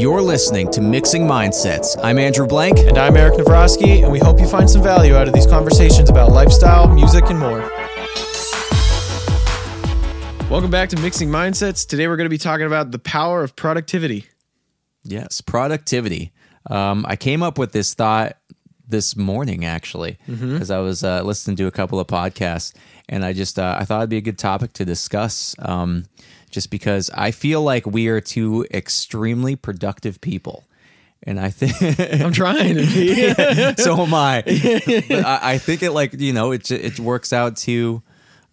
You're listening to Mixing Mindsets. I'm Andrew Blank. And I'm Eric Novrosky, and we hope you find some value out of these conversations about lifestyle, music, and more. Welcome back to Mixing Mindsets. Today we're going to be talking about the power of productivity. Yes, productivity. Um, I came up with this thought this morning actually because I was uh, listening to a couple of podcasts and I just uh, I thought it'd be a good topic to discuss. Um, just because I feel like we are two extremely productive people. And I think I'm trying to be. so am I. But I, I think it like you know it it works out to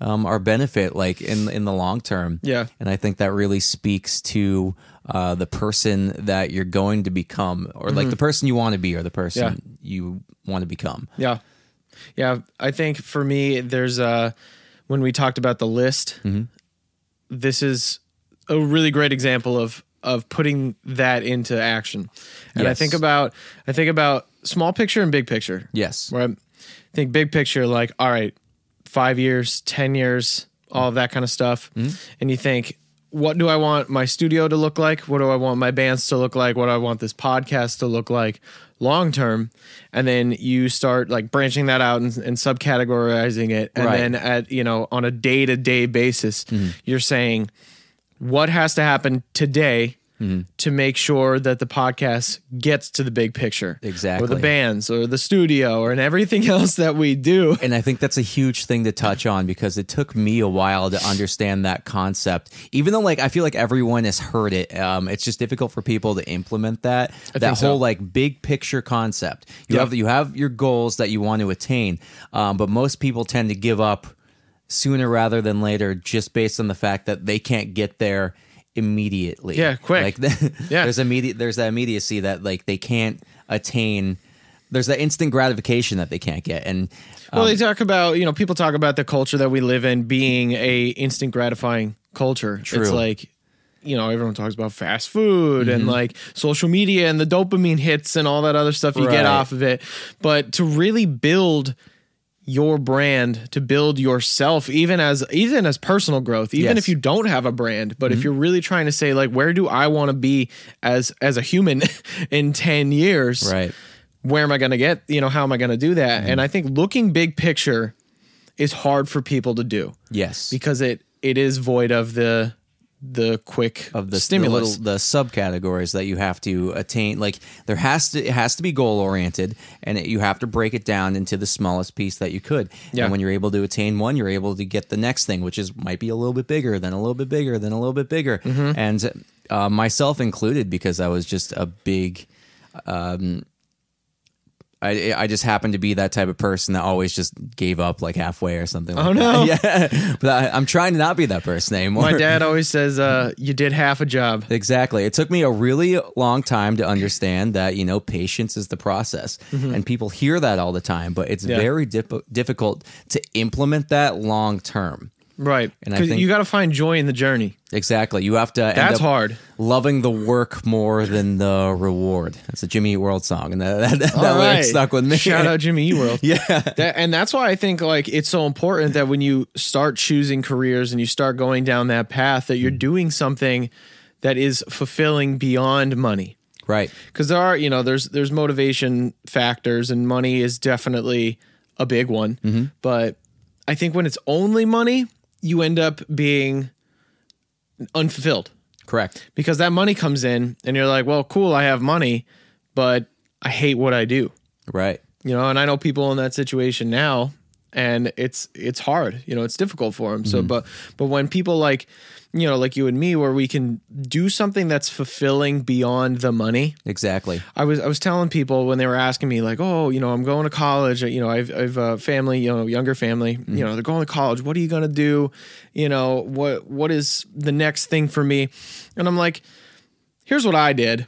um, our benefit like in in the long term. Yeah. and I think that really speaks to uh, the person that you're going to become, or like the person you want to be, or the person Mm-hmm. Yeah. you want to become. yeah. Yeah. I think for me, there's uh when we talked about the list, this is a really great example of of putting that into action. And I think about I think about small picture and big picture. Yes, where I think big picture, like, all right, five years, 10 years, all of that kind of stuff. Mm-hmm. And you think, what do I want my studio to look like? What do I want my bands to look like? What do I want this podcast to look like long term? And then you start like branching that out and, and subcategorizing it. And Right. then at, you know, on a day to day basis, mm-hmm. you're saying, what has to happen today to make sure that the podcast gets to the big picture Exactly. or the bands or the studio or and everything else that we do and I think that's a huge thing to touch on because it took me a while to understand that concept. Even though, like, I feel like everyone has heard it, um, it's just difficult for people to implement that. that think so. whole like big picture concept. You Yeah. have you have your goals that you want to attain, um, but most people tend to give up sooner rather than later, just based on the fact that they can't get there immediately. Yeah, quick. Like, Yeah. there's immediate there's that immediacy that like they can't attain. There's that instant gratification that they can't get, and well Um, they talk about you know people talk about the culture that we live in being a instant gratifying culture it's True. like you know everyone talks about fast food Mm-hmm. and like social media and the dopamine hits and all that other stuff you Right. get off of it but to really build your brand to build yourself even as even as personal growth even Yes. Mm-hmm. if you don't have a brand but if you're really trying to say like where do i want to be as as a human in 10 years right. where am I going to get, you know, how am I going to do that? Mm-hmm. And I think looking big picture is hard for people to do Yes. because it it is void of the the quick of the stimulus. the, little, the subcategories that you have to attain like there has to it has to be goal oriented and it, you have to break it down into the smallest piece that you could Yeah. and when you're able to attain one you're able to get the next thing which is might be a little bit bigger then a little bit bigger then a little bit bigger Mm-hmm. and uh, myself included because i was just a big um I, I just happened to be that type of person that always just gave up like halfway or something. Like Oh, no. that. yeah! But I, I'm trying to not be that person anymore. My dad always says, uh, "You did half a job." Exactly. It took me a really long time to understand that, you know, patience is the process. And people hear that all the time, but it's Mm-hmm. Yeah. very dip- difficult to implement that long term. Right. And I think- you got to find joy in the journey. Exactly. You have to end That's up hard. loving the work more than the reward. That's a Jimmy Eat World song, and that, that, that right. stuck with me. Shout out Jimmy E World. Yeah. That, and that's why I think like it's so important that when you start choosing careers and you start going down that path, that you're Mm. doing something that is fulfilling beyond money. Right. because there are you know there's there's motivation factors and money is definitely a big one Mm-hmm. but i think when it's only money you end up being unfulfilled Correct. because that money comes in and you're like well cool i have money but i hate what i do Right. you know and i know people in that situation now and it's it's hard you know it's difficult for them so mm-hmm. but but when people like you know like you and me where we can do something that's fulfilling beyond the money Exactly. I was I was telling people when they were asking me like, oh, you know, I'm going to college. You know, I've I've a family, you know, younger family. You mm-hmm. know, they're going to college. What are you gonna do? You know, what what is the next thing for me? And I'm like, here's what I did.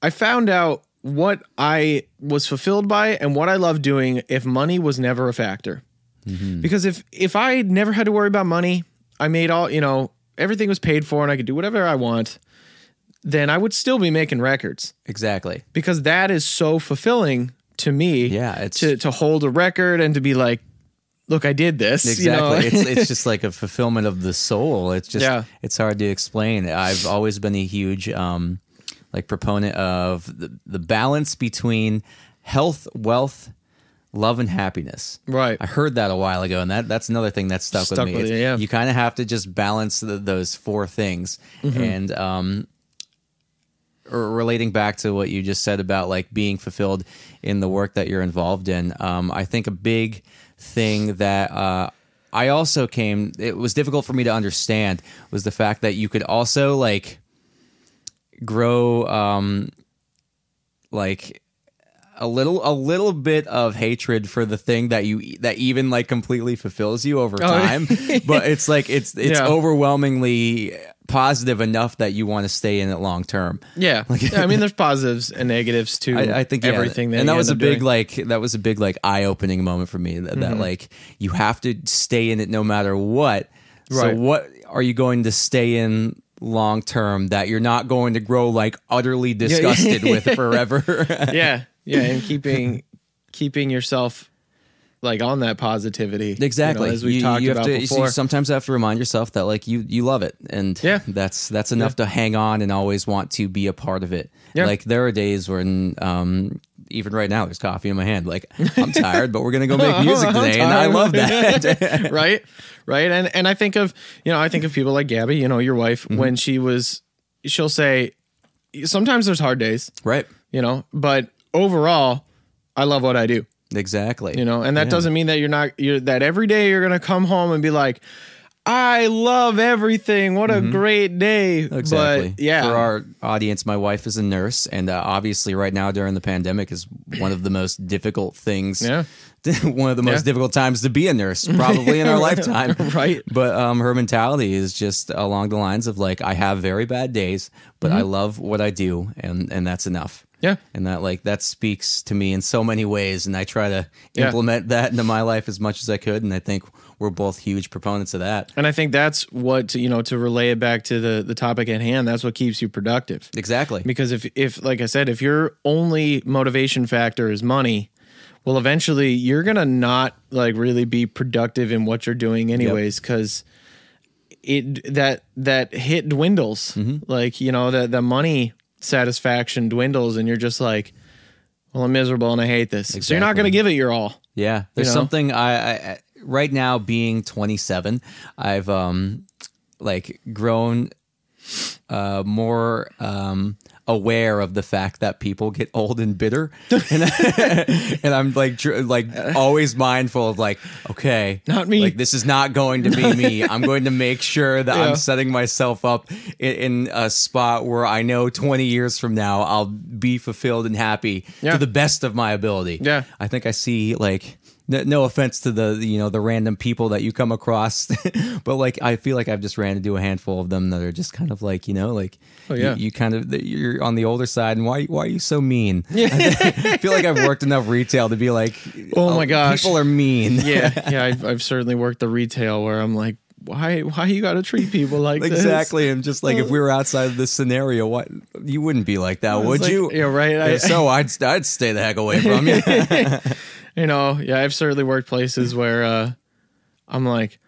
I found out what I was fulfilled by and what I love doing if money was never a factor. Because if if I never had to worry about money, I made all you know everything was paid for and I could do whatever I want. Then I would still be making records Exactly. because that is so fulfilling to me. Yeah, it's- to to hold a record and to be like, look, I did this. you know? Exactly. it's it's just like a fulfillment of the soul. It's just Yeah. it's hard to explain. I've always been a huge um like proponent of the, the balance between health, wealth, love, and happiness. Right. I heard that a while ago, and that that's another thing that stuck, Stuck with me. with you, yeah. You kind of have to just balance the, those four things, Mm-hmm. and um, relating back to what you just said about like being fulfilled in the work that you're involved in. Um, I think a big thing that uh, I also came, it was difficult for me to understand was the fact that you could also like grow, um, like a little, a little bit of hatred for the thing that you that even like completely fulfills you over Oh, time. but it's like it's it's Yeah. overwhelmingly positive enough that you want to stay in it long term. Yeah. yeah. I mean, there's positives and negatives to I, I think yeah, everything that and that was a big doing. like that was a big like eye opening moment for me that, Mm-hmm. that like you have to stay in it no matter what. So Right. what are you going to stay in long term that you're not going to grow like utterly disgusted with forever? yeah, yeah, and keeping keeping yourself like on that positivity. you know, Exactly. as we've you, talked you about to, you before. sometimes have to remind yourself that like you you love it, and Yeah. that's that's enough to hang on and always want to be a part of it. Yeah. Like there are days when um even right now there's coffee in my hand. Like I'm tired, but we're gonna go make music today, and I love that. right right and and i think of you know i think of people like gabby you know your wife Mm-hmm. when she was she'll say sometimes there's hard days right. you know but overall i love what i do Exactly. you know and that Yeah. doesn't mean that you're not you're that every day you're gonna come home and be like i love everything what a great day Mm-hmm. Exactly. but yeah For our audience, my wife is a nurse, and uh, obviously, right now during the pandemic is one of the most difficult things. Yeah. one of the most Yeah. difficult times to be a nurse, probably in our lifetime. Right. But um, her mentality is just along the lines of like, I have very bad days, but I love what I do, and and that's enough. Mm-hmm. Yeah. And that like that speaks to me in so many ways, and I try to Yeah. implement that into my life as much as I could, and I think we're both huge proponents of that. and i think that's what you know to relay it back to the the topic at hand that's what keeps you productive Exactly. because if if like i said if your only motivation factor is money well eventually you're gonna not like really be productive in what you're doing anyways because it that that hit dwindles Mm-hmm. like you know that the money satisfaction dwindles and you're just like well i'm miserable and i hate this so you're not gonna give it your all Yeah, there's know? something I I- right now being 27, I've um like grown uh more um aware of the fact that people get old and bitter and, and I'm like tr- like always mindful of like okay Not me. like this is not going to be me I'm going to make sure that Yeah. I'm setting myself up in, in a spot where I know 20 years from now I'll be fulfilled and happy Yeah. to the best of my ability Yeah. I think I see like no, offense to the you know the random people that you come across, but like I feel like I've just ran into a handful of them that are just kind of like you know like Oh, yeah. you, you kind of you're on the older side and why why are you so mean? I feel like I've worked enough retail to be like Oh, oh my gosh. people are mean. yeah yeah I've, I've certainly worked the retail where i'm like why why you gotta treat people like this Exactly, and just like if we were uh, outside of this scenario, what you wouldn't be like that, would like- you? yeah, right. I- so, I'd I'd stay the heck away from you. You know yeah i've certainly worked places where uh i'm like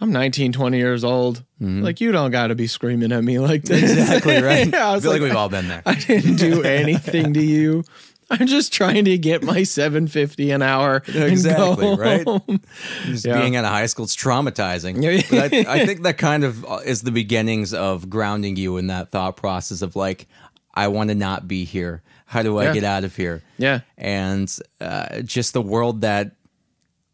i'm 19 20 years old like you don't got to be screaming at me like this Mm-hmm. exactly right. yeah, i I feel like, like, we've all been there. i didn't do anything to you i'm just trying to get my 750 an hour Exactly, right? Just Yeah. being out of high school, it's traumatizing. I, I think that kind of uh, is the beginnings of grounding you in that thought process of like, I want to not be here. How do I Yeah. get out of here? yeah And uh, just the world that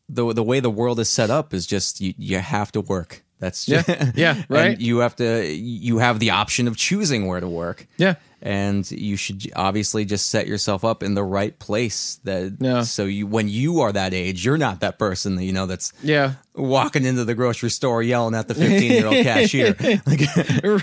the the way the world is set up is just you you have to work. That's Yeah. just, Yeah, and right. you have to you have the option of choosing where to work. yeah and you should obviously just set yourself up in the right place that Yeah. so you when you are that age you're not that person that you know that's yeah walking into the grocery store yelling at the 15 year old cashier like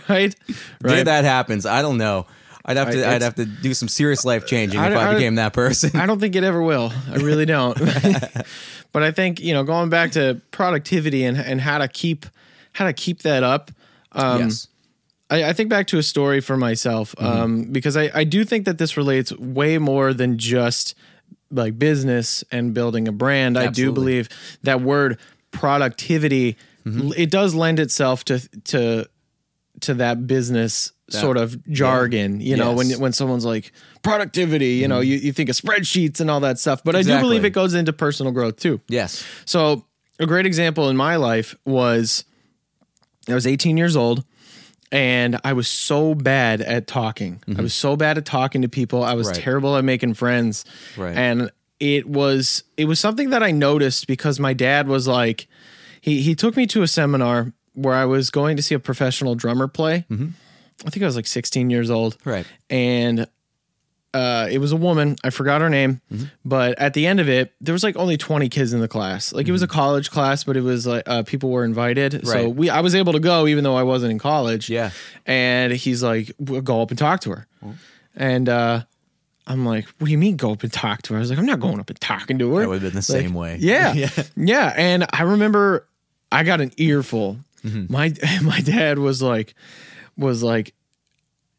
right if right that happens i don't know i'd have to I- i'd have to do some serious life changing if i, I- became that person I don't think it ever will. I really don't. but I think you know, going back to productivity and and how to keep how to keep that up. Um, yes I, I think back to a story for myself Mm-hmm. um, because I, I do think that this relates way more than just like business and building a brand. I do believe that word productivity Mm-hmm. it does lend itself to to to that business sort of jargon, you know, when Yes. when someone's like productivity, you know, you, you think of spreadsheets and all that stuff. But I do believe it goes into personal growth too. Yes. So a great example in my life was I was 18 years old and I was so bad at talking. I was so bad at talking to people. I was Mm-hmm. Right. terrible at making friends. Right. And it was it was something that I noticed because my dad was like he he took me to a seminar where I was going to see a professional drummer play. I think I was like 16 years old Mm-hmm. Right. and uh, it was a woman. I forgot her name, Mm-hmm. but at the end of it, there was like only twenty kids in the class. Like it was a college class, but it was like uh, people were invited, so Mm-hmm. We I was able to go even though I wasn't in college. Yeah. and he's like, "Well, "Go up and talk to her," Oh. and uh, I'm like, "What do you mean go up and talk to her?" I was like, "I'm not going up and talking to her." That would have been the Like, same way. Yeah, yeah, And I remember I got an earful. Mm-hmm. My my dad was like, was like,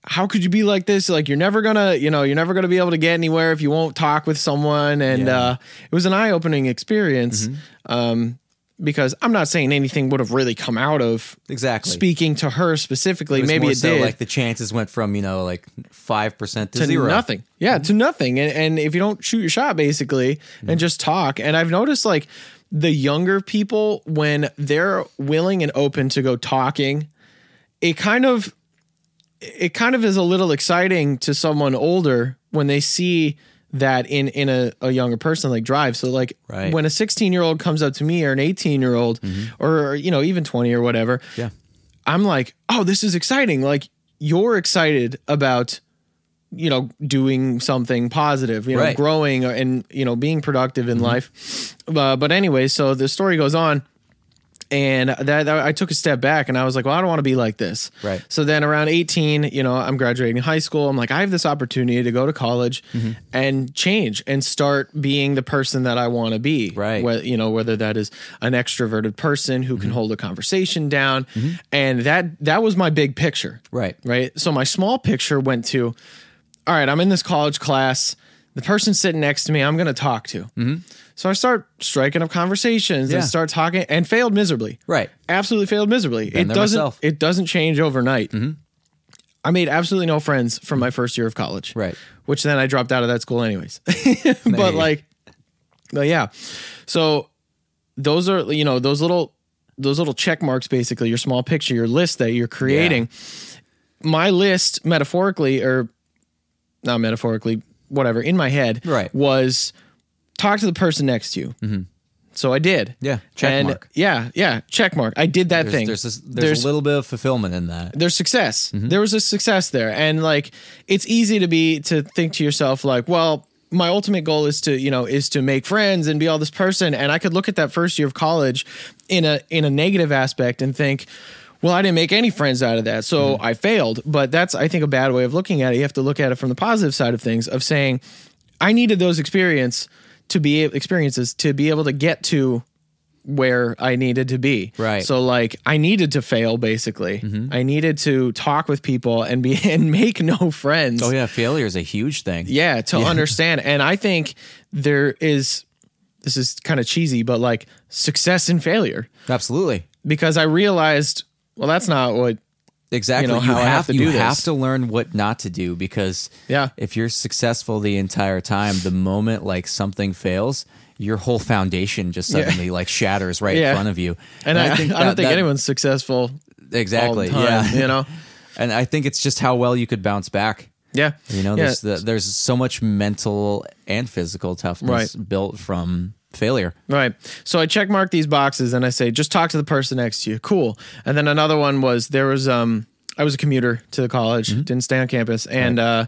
how could you be like this? Like you're never gonna, you know, you're never gonna be able to get anywhere if you won't talk with someone. And Yeah. uh, it was an eye opening experience. Um, because I'm not saying anything would have really come out of Exactly. speaking to her specifically. It was Maybe it so did. like the chances went from, you know, like 5% to, to zero. nothing. Yeah, to nothing. And and if you don't shoot your shot basically and just talk. And I've noticed like the younger people when they're willing and open to go talking, it kind of it kind of is a little exciting to someone older when they see that in in a, a younger person like drive so like Right. when a 16 year old comes up to me or an 18 year old or you know even 20 or whatever Yeah. I'm like, oh, this is exciting. Like you're excited about, you know, doing something positive, you know, Right. growing and you know being productive in life. Uh, but anyway, so the story goes on, and that, I took a step back and I was like, well, I don't want to be like this. Right. So then around 18, you know, I'm graduating high school. I'm like, I have this opportunity to go to college Mm-hmm. and change and start being the person that I want to be. Right. Whe- you know, whether that is an extroverted person who Mm-hmm. can hold a conversation down. And that that was my big picture. Right. Right. So my small picture went to, all right, I'm in this college class. The person sitting next to me, I'm going to talk to. So I start striking up conversations Mm-hmm. Yeah. and start talking and failed miserably. Right. Absolutely failed miserably. Been it doesn't myself. Mm-hmm. it doesn't change overnight. I made absolutely no friends from my first year of college. Right. Which then I dropped out of that school anyways. but like but yeah. So those are you know, those little those little check marks basically, your small picture, your list that you're creating. My list metaphorically or not metaphorically, whatever, in my head Right. was talk to the person next to you. Mm-hmm. So I did. Yeah, check and mark. Yeah, yeah, check mark. I did that There's, thing. there's, this, there's, a little bit of fulfillment in that. there's success. There was a success there. And like it's easy to be to think to yourself like, well, my ultimate goal is to, you know, is to make friends and be all this person and I could look at that first year of college in a in a negative aspect and think well, I didn't make any friends out of that. So mm-hmm. I failed. But that's I think a bad way of looking at it. You have to look at it from the positive side of things of saying I needed those experience to be experiences to be able to get to where I needed to be. Right. So like I needed to fail basically. Mm-hmm. I needed to talk with people and be and make no friends. Oh, yeah. Failure is a huge thing. Yeah, to understand. And I think there is this is kind of cheesy, but like success and failure. Absolutely. Because I realized, well, that's not what Exactly. You know, how I have to you do this. have to learn what not to do because Yeah. if you're successful the entire time, the moment like something fails, your whole foundation just Yeah. suddenly like shatters right Yeah. in front of you. and, I, I, don't think that- anyone's successful exactly. time, yeah. you know. And I think it's just how well you could bounce back. Yeah. You know, yeah. there's the, there's so much mental and physical toughness built from failure. Right. So I check mark these boxes and I say, just talk to the person next to you. Cool. And then another one was there was um I was a commuter to the college, Mm-hmm. didn't stay on campus, and uh,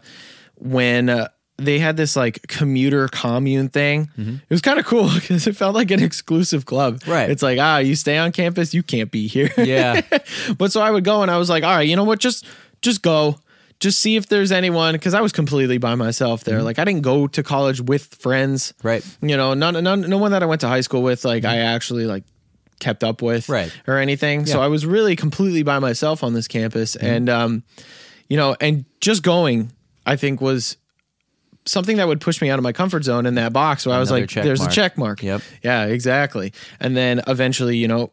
when uh, they had this like commuter commune thing, it was kind of cool because it felt like an exclusive club. Mm-hmm. Right. It's like ah, you stay on campus, you can't be here. Yeah. but so I would go and I was like, all right, you know what? Just just go. Just see if there's anyone because I was completely by myself there. Like I didn't go to college with friends. Mm-hmm. Right. You know, none, none, no one that I went to high school with, like I actually like kept up with, Mm-hmm. Right. or anything. So I was really completely by myself on this campus, Mm-hmm. and um, you know, and just going, I think was something that would push me out of my comfort zone in that box where I was like, there's mark. a check mark. Yep. Yeah, exactly. And then eventually, you know,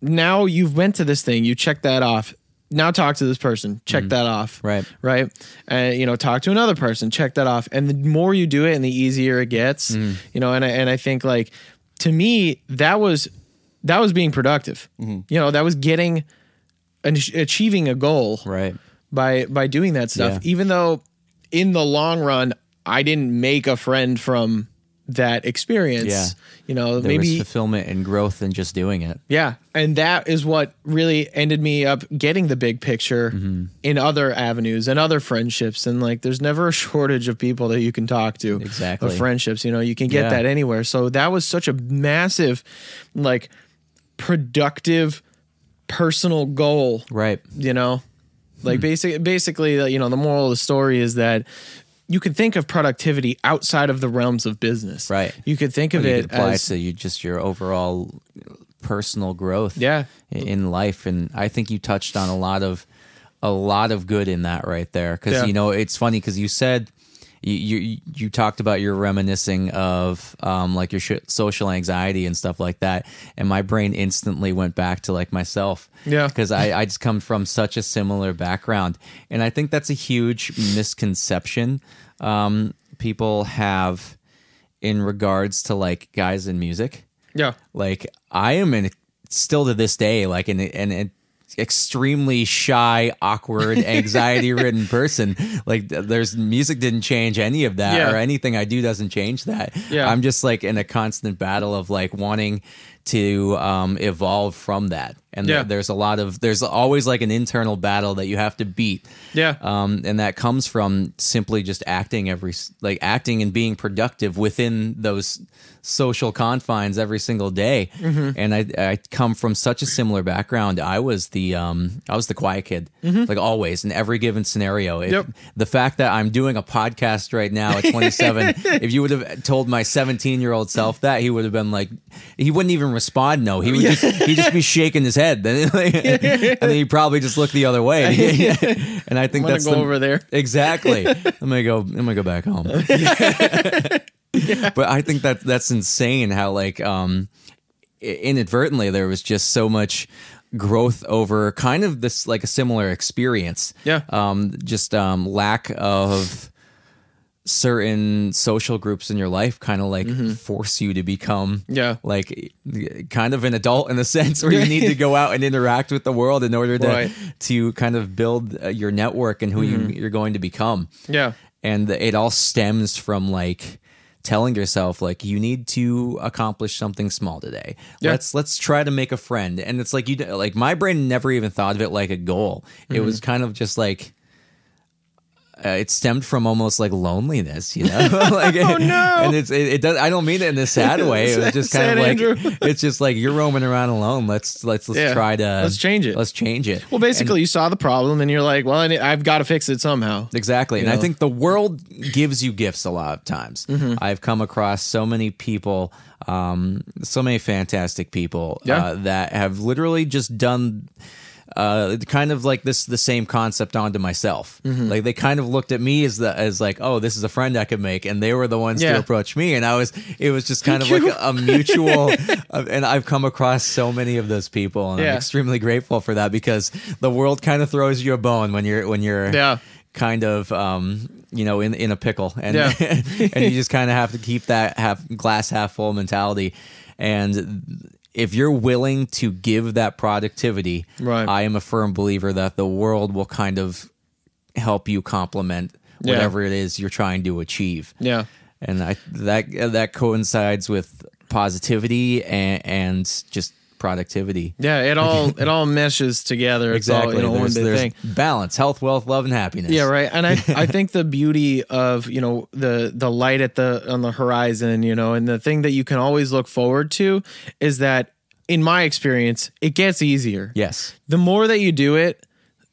now you've went to this thing, you check that off. Now talk to this person. Check that off. Mm-hmm. Right. Right. And you know, talk to another person. Check that off. And the more you do it, and the easier it gets. Mm. You know, and I, and I think like to me that was that was being productive. Mm-hmm. You know, that was getting an, achieving a goal Right. by by doing that stuff. Yeah. Even though in the long run, I didn't make a friend from that experience. Yeah. You know, There maybe fulfillment and growth in just doing it. yeah, and that is what really ended me up getting the big picture Mm-hmm. in other avenues and other friendships. And like, there's never a shortage of people that you can talk to. Exactly. Of friendships, you know, you can get Yeah. that anywhere. So that was such a massive, like, productive, personal goal Right. you know like Hmm. basic basically you know the moral of the story is that you could think of productivity outside of the realms of business Right. you could think of you it apply as to you just your overall personal growth Yeah. in life and i think you touched on a lot of a lot of good in that right there because Yeah. you know it's funny because you said you, you you talked about your reminiscing of um, like your sh- social anxiety and stuff like that, and my brain instantly went back to like myself. Yeah. because I I just come from such a similar background, and I think that's a huge misconception um, people have in regards to like guys in music yeah like I am in still to this day like an an, an extremely shy, awkward, anxiety ridden person. Like there's music didn't change any of that Yeah. or anything I do doesn't change that. Yeah. I'm just like in a constant battle of like wanting to um evolve from that. And Yeah. th- there's a lot of there's always like an internal battle that you have to beat. Yeah. Um and that comes from simply just acting every like acting and being productive within those social confines every single day. Mm-hmm. And I I come from such a similar background. I was the um I was the quiet kid. Like always in every given scenario. If, Mm-hmm. Yep. The fact that I'm doing a podcast right now at 27, if you would have told my 17 year old self that, he would have been like, he wouldn't even respond. No, he would just he'd just be shaking his head, then and then he'd probably just look the other way. and I think i'm that's go the, over there Exactly. I'm gonna go. I'm gonna go back home. But I think that that's insane. How like um, inadvertently there was just so much growth over kind of this like a similar experience. Yeah. Um, just um, lack of certain social groups in your life kind of like force you to become Mm-hmm. Yeah. like kind of an adult in the sense where you need to go out and interact with the world in order to Right. Mm-hmm. to kind of build uh, your network and who you, you're going to become yeah and it all stems from like telling yourself like you need to accomplish something small today Yeah. let's let's try to make a friend and it's like you like my brain never even thought of it like a goal it was kind of just like uh, it stemmed from almost like loneliness, you know. like, oh no! And it's it, it does. I don't mean it in a sad way. It was just kind of like Andrew. it's just like you're roaming around alone. Let's let's let's Yeah. try to Let's change it. Let's change it. well basically you saw the problem and you're like well I i've got to fix it somehow Exactly. And I think the world gives you gifts a lot of times. Mm-hmm. I've come across so many people, um, so many fantastic people Yeah. uh, that have literally just done uh, kind of like this the same concept onto myself. Mm-hmm. Like they kind of looked at me as the as like, oh, this is a friend I could make, and they were the ones Yeah. to approach me, and I was it was just kind of Thank like you. a, a mutual. uh, and I've come across so many of those people, and I'm extremely grateful for that because the world kind of throws you a bone when you're when you're Yeah. kind of um you know in in a pickle and Yeah. and you just kind of have to keep that half glass half full mentality and if you're willing to give that productivity Right. i am a firm believer that the world will kind of help you complement Yeah. whatever it is you're trying to achieve yeah and i that that coincides with positivity and, and just productivity yeah it all it all meshes together it's all you know one there's, big there's thing balance health wealth love and happiness Yeah, right. And I I think the beauty of, you know, the the light at the on the horizon, you know, and the thing that you can always look forward to is that in my experience, it gets easier. yes The more that you do it,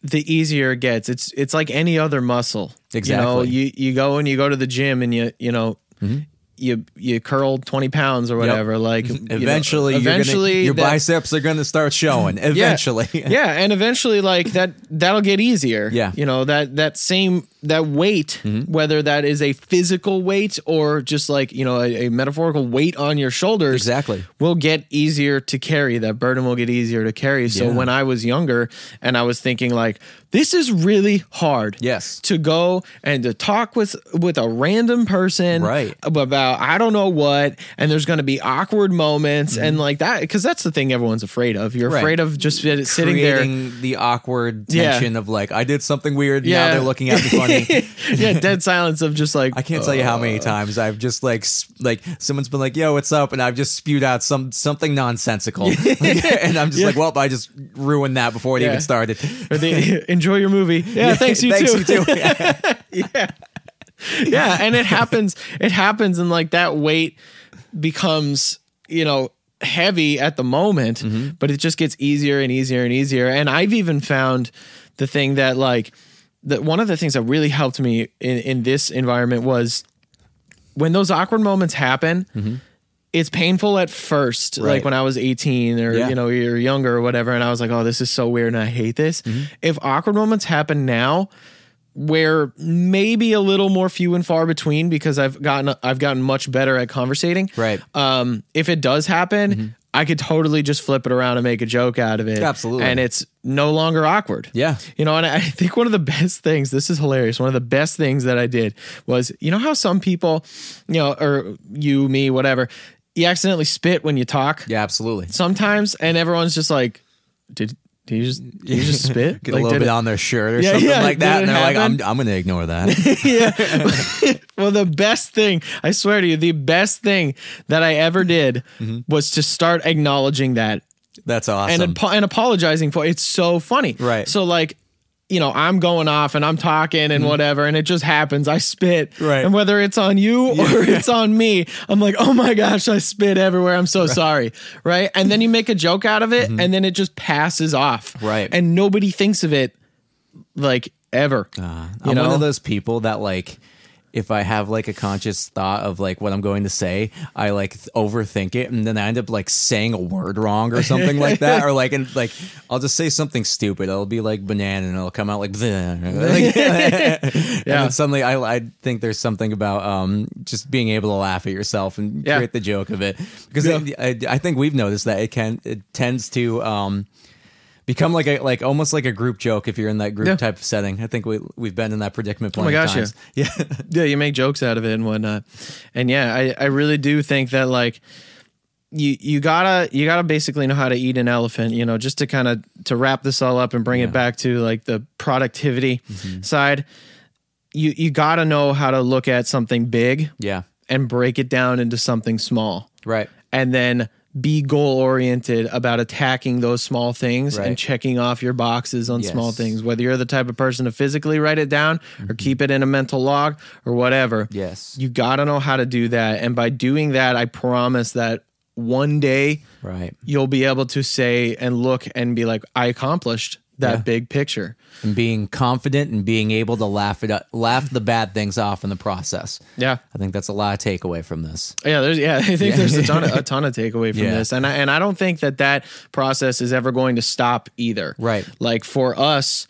the easier it gets. It's it's like any other muscle. You know, Exactly. you, you go and you go to the gym and you you know mm-hmm. You you curl 20 pounds or whatever like you know, Eventually, eventually gonna, your that- biceps are going to start showing. Eventually, yeah and eventually like that that'll get easier Yeah. You know that that same that weight whether that is a physical weight or just like you know a, a metaphorical weight on your shoulders Exactly. will get easier to carry that burden will get easier to carry so Yeah. when i was younger and i was thinking like this is really hard Yes. to go and to talk with with a random person Right. about I don't know what and there's going to be awkward moments and like that because that's the thing everyone's afraid of you're Mm-hmm. Right. afraid of just sit- sitting there creating the awkward Yeah. tension of like I did something weird. Yeah. Now they're looking at me funny. yeah dead silence of just like I can't tell you how Uh. many times I've just like like someone's been like, "Yo, what's up?" and I've just spewed out some something nonsensical, and I'm just like, "Well, I just ruined that before it even started." or they, enjoy your movie yeah thanks you Thanks too you too. yeah yeah and it happens it happens and like that weight becomes you know heavy at the moment Mm-hmm. but it just gets easier and easier and easier and i've even found the thing that like that one of the things that really helped me in, in this environment was when those awkward moments happen it's painful at first like Mm-hmm. When i was 18 or Yeah. you know you're younger or whatever and i was like oh this is so weird and i hate this Mm-hmm. if awkward moments happen now where maybe a little more few and far between because i've gotten i've gotten much better at conversating Right. um if it does happen i could totally just flip it around and make a joke out of it Absolutely. and it's no longer awkward Yeah. you know, and I think one of the best things, this is hilarious. One of the best things that I did was, you know, how some people, you know, or you, me, whatever, you accidentally spit when you talk Yeah, absolutely. sometimes, and everyone's just like, did, did you just, you just spit? Get Like, a little bit it- on their shirt or Yeah, something yeah, like that, and they're like, "I'm? I'm going to ignore that." yeah. well, the best thing, I swear to you, the best thing that I ever did mm-hmm. was to start acknowledging that That's awesome. and and apologizing for it's so funny. Right. So like, you know, I'm going off and I'm talking and whatever, and it just happens. I spit. Mm-hmm. Right. And whether it's on you or it's on me, I'm like, oh my gosh, I spit everywhere. I'm so sorry. Right. And then you make a joke out of it, and then it just passes off. Mm-hmm. Right. And nobody thinks of it like ever. Uh, you I'm know? one of those people that like if I have like a conscious thought of like what I'm going to say, I like th- overthink it and then I end up like saying a word wrong or something like that. Or like and like I'll just say something stupid. It'll be like banana and it'll come out like. Like- and then suddenly I I think there's something about um just being able to laugh at yourself and Yeah. create the joke of it. Because Yeah. I, I think we've noticed that it can it tends to um become like a like almost like a group joke if you're in that group Yeah. type of setting. I think we we've been in that predicament Oh plenty gosh, of times. Yeah. yeah, you make jokes out of it and whatnot. And yeah, I, I really do think that like you you gotta you gotta basically know how to eat an elephant, you know, just to kind of to wrap this all up and bring it back to like the productivity mm-hmm. side. You you gotta know how to look at something big Yeah. and break it down into something small. Right. And then be goal oriented about attacking those small things Right. and checking off your boxes on small Yes. Mm-hmm. things, whether you're the type of person to physically write it down or keep it in a mental log or whatever. Yes. You got to know how to do that. And by doing that, I promise that one day Right. you'll be able to say and look and be like, I accomplished that Yeah. big picture. And being confident and being able to laugh it up, laugh the bad things off in the process. Yeah. I think that's a lot of takeaway from this. Yeah, there's yeah, I think there's a ton of a ton of takeaway from Yeah. this, and I, and I don't think that that process is ever going to stop either. Right. Like for us,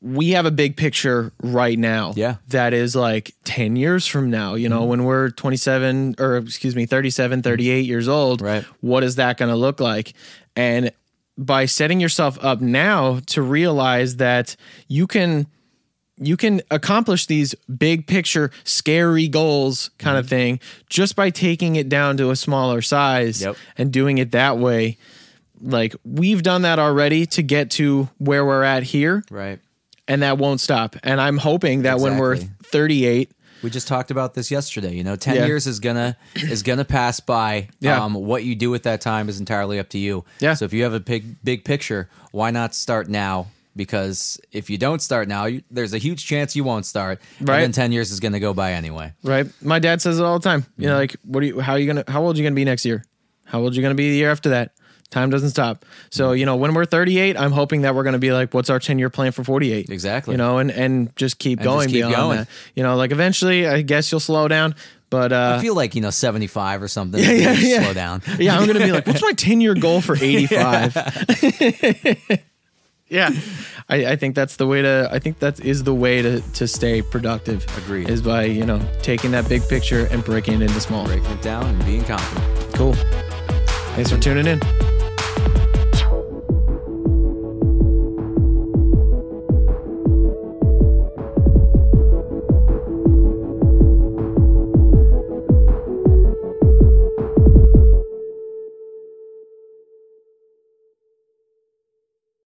we have a big picture right now. Yeah. that is like ten years from now. You know, Mm-hmm. when we're 27 or excuse me, 37, 38 years old. Right. What is that going to look like? And by setting yourself up now to realize that you can you can accomplish these big picture scary goals kind Mm-hmm. of thing just by taking it down to a smaller size Yep. and doing it that way like we've done that already to get to where we're at here Right. and that won't stop and i'm hoping that when we're 38 We just talked about this yesterday. You know, ten Yeah. years is gonna is gonna pass by. Yeah. Um, what you do at that time is entirely up to you. Yeah. So if you have a big big picture, why not start now? Because if you don't start now, you, there's a huge chance you won't start. Right. And then ten years is gonna go by anyway. right my dad says it all the time you know like what are you how are you gonna how old are you gonna be next year how old are you gonna be the year after that time doesn't stop so you know when we're 38 i'm hoping that we're gonna be like what's our 10 year plan for 48 Exactly. you know and and just keep just going keep beyond going. that you know like eventually i guess you'll slow down But uh, I feel like, you know, 75 or something. Yeah, yeah, yeah. Slow down. yeah, I'm gonna be like, what's my 10 year goal for 85? yeah, I, I think that's the way to. I think that is the way to to stay productive. Agreed. Is by you know taking that big picture and breaking it into small. Breaking it down and being confident. Cool. Thanks for tuning in.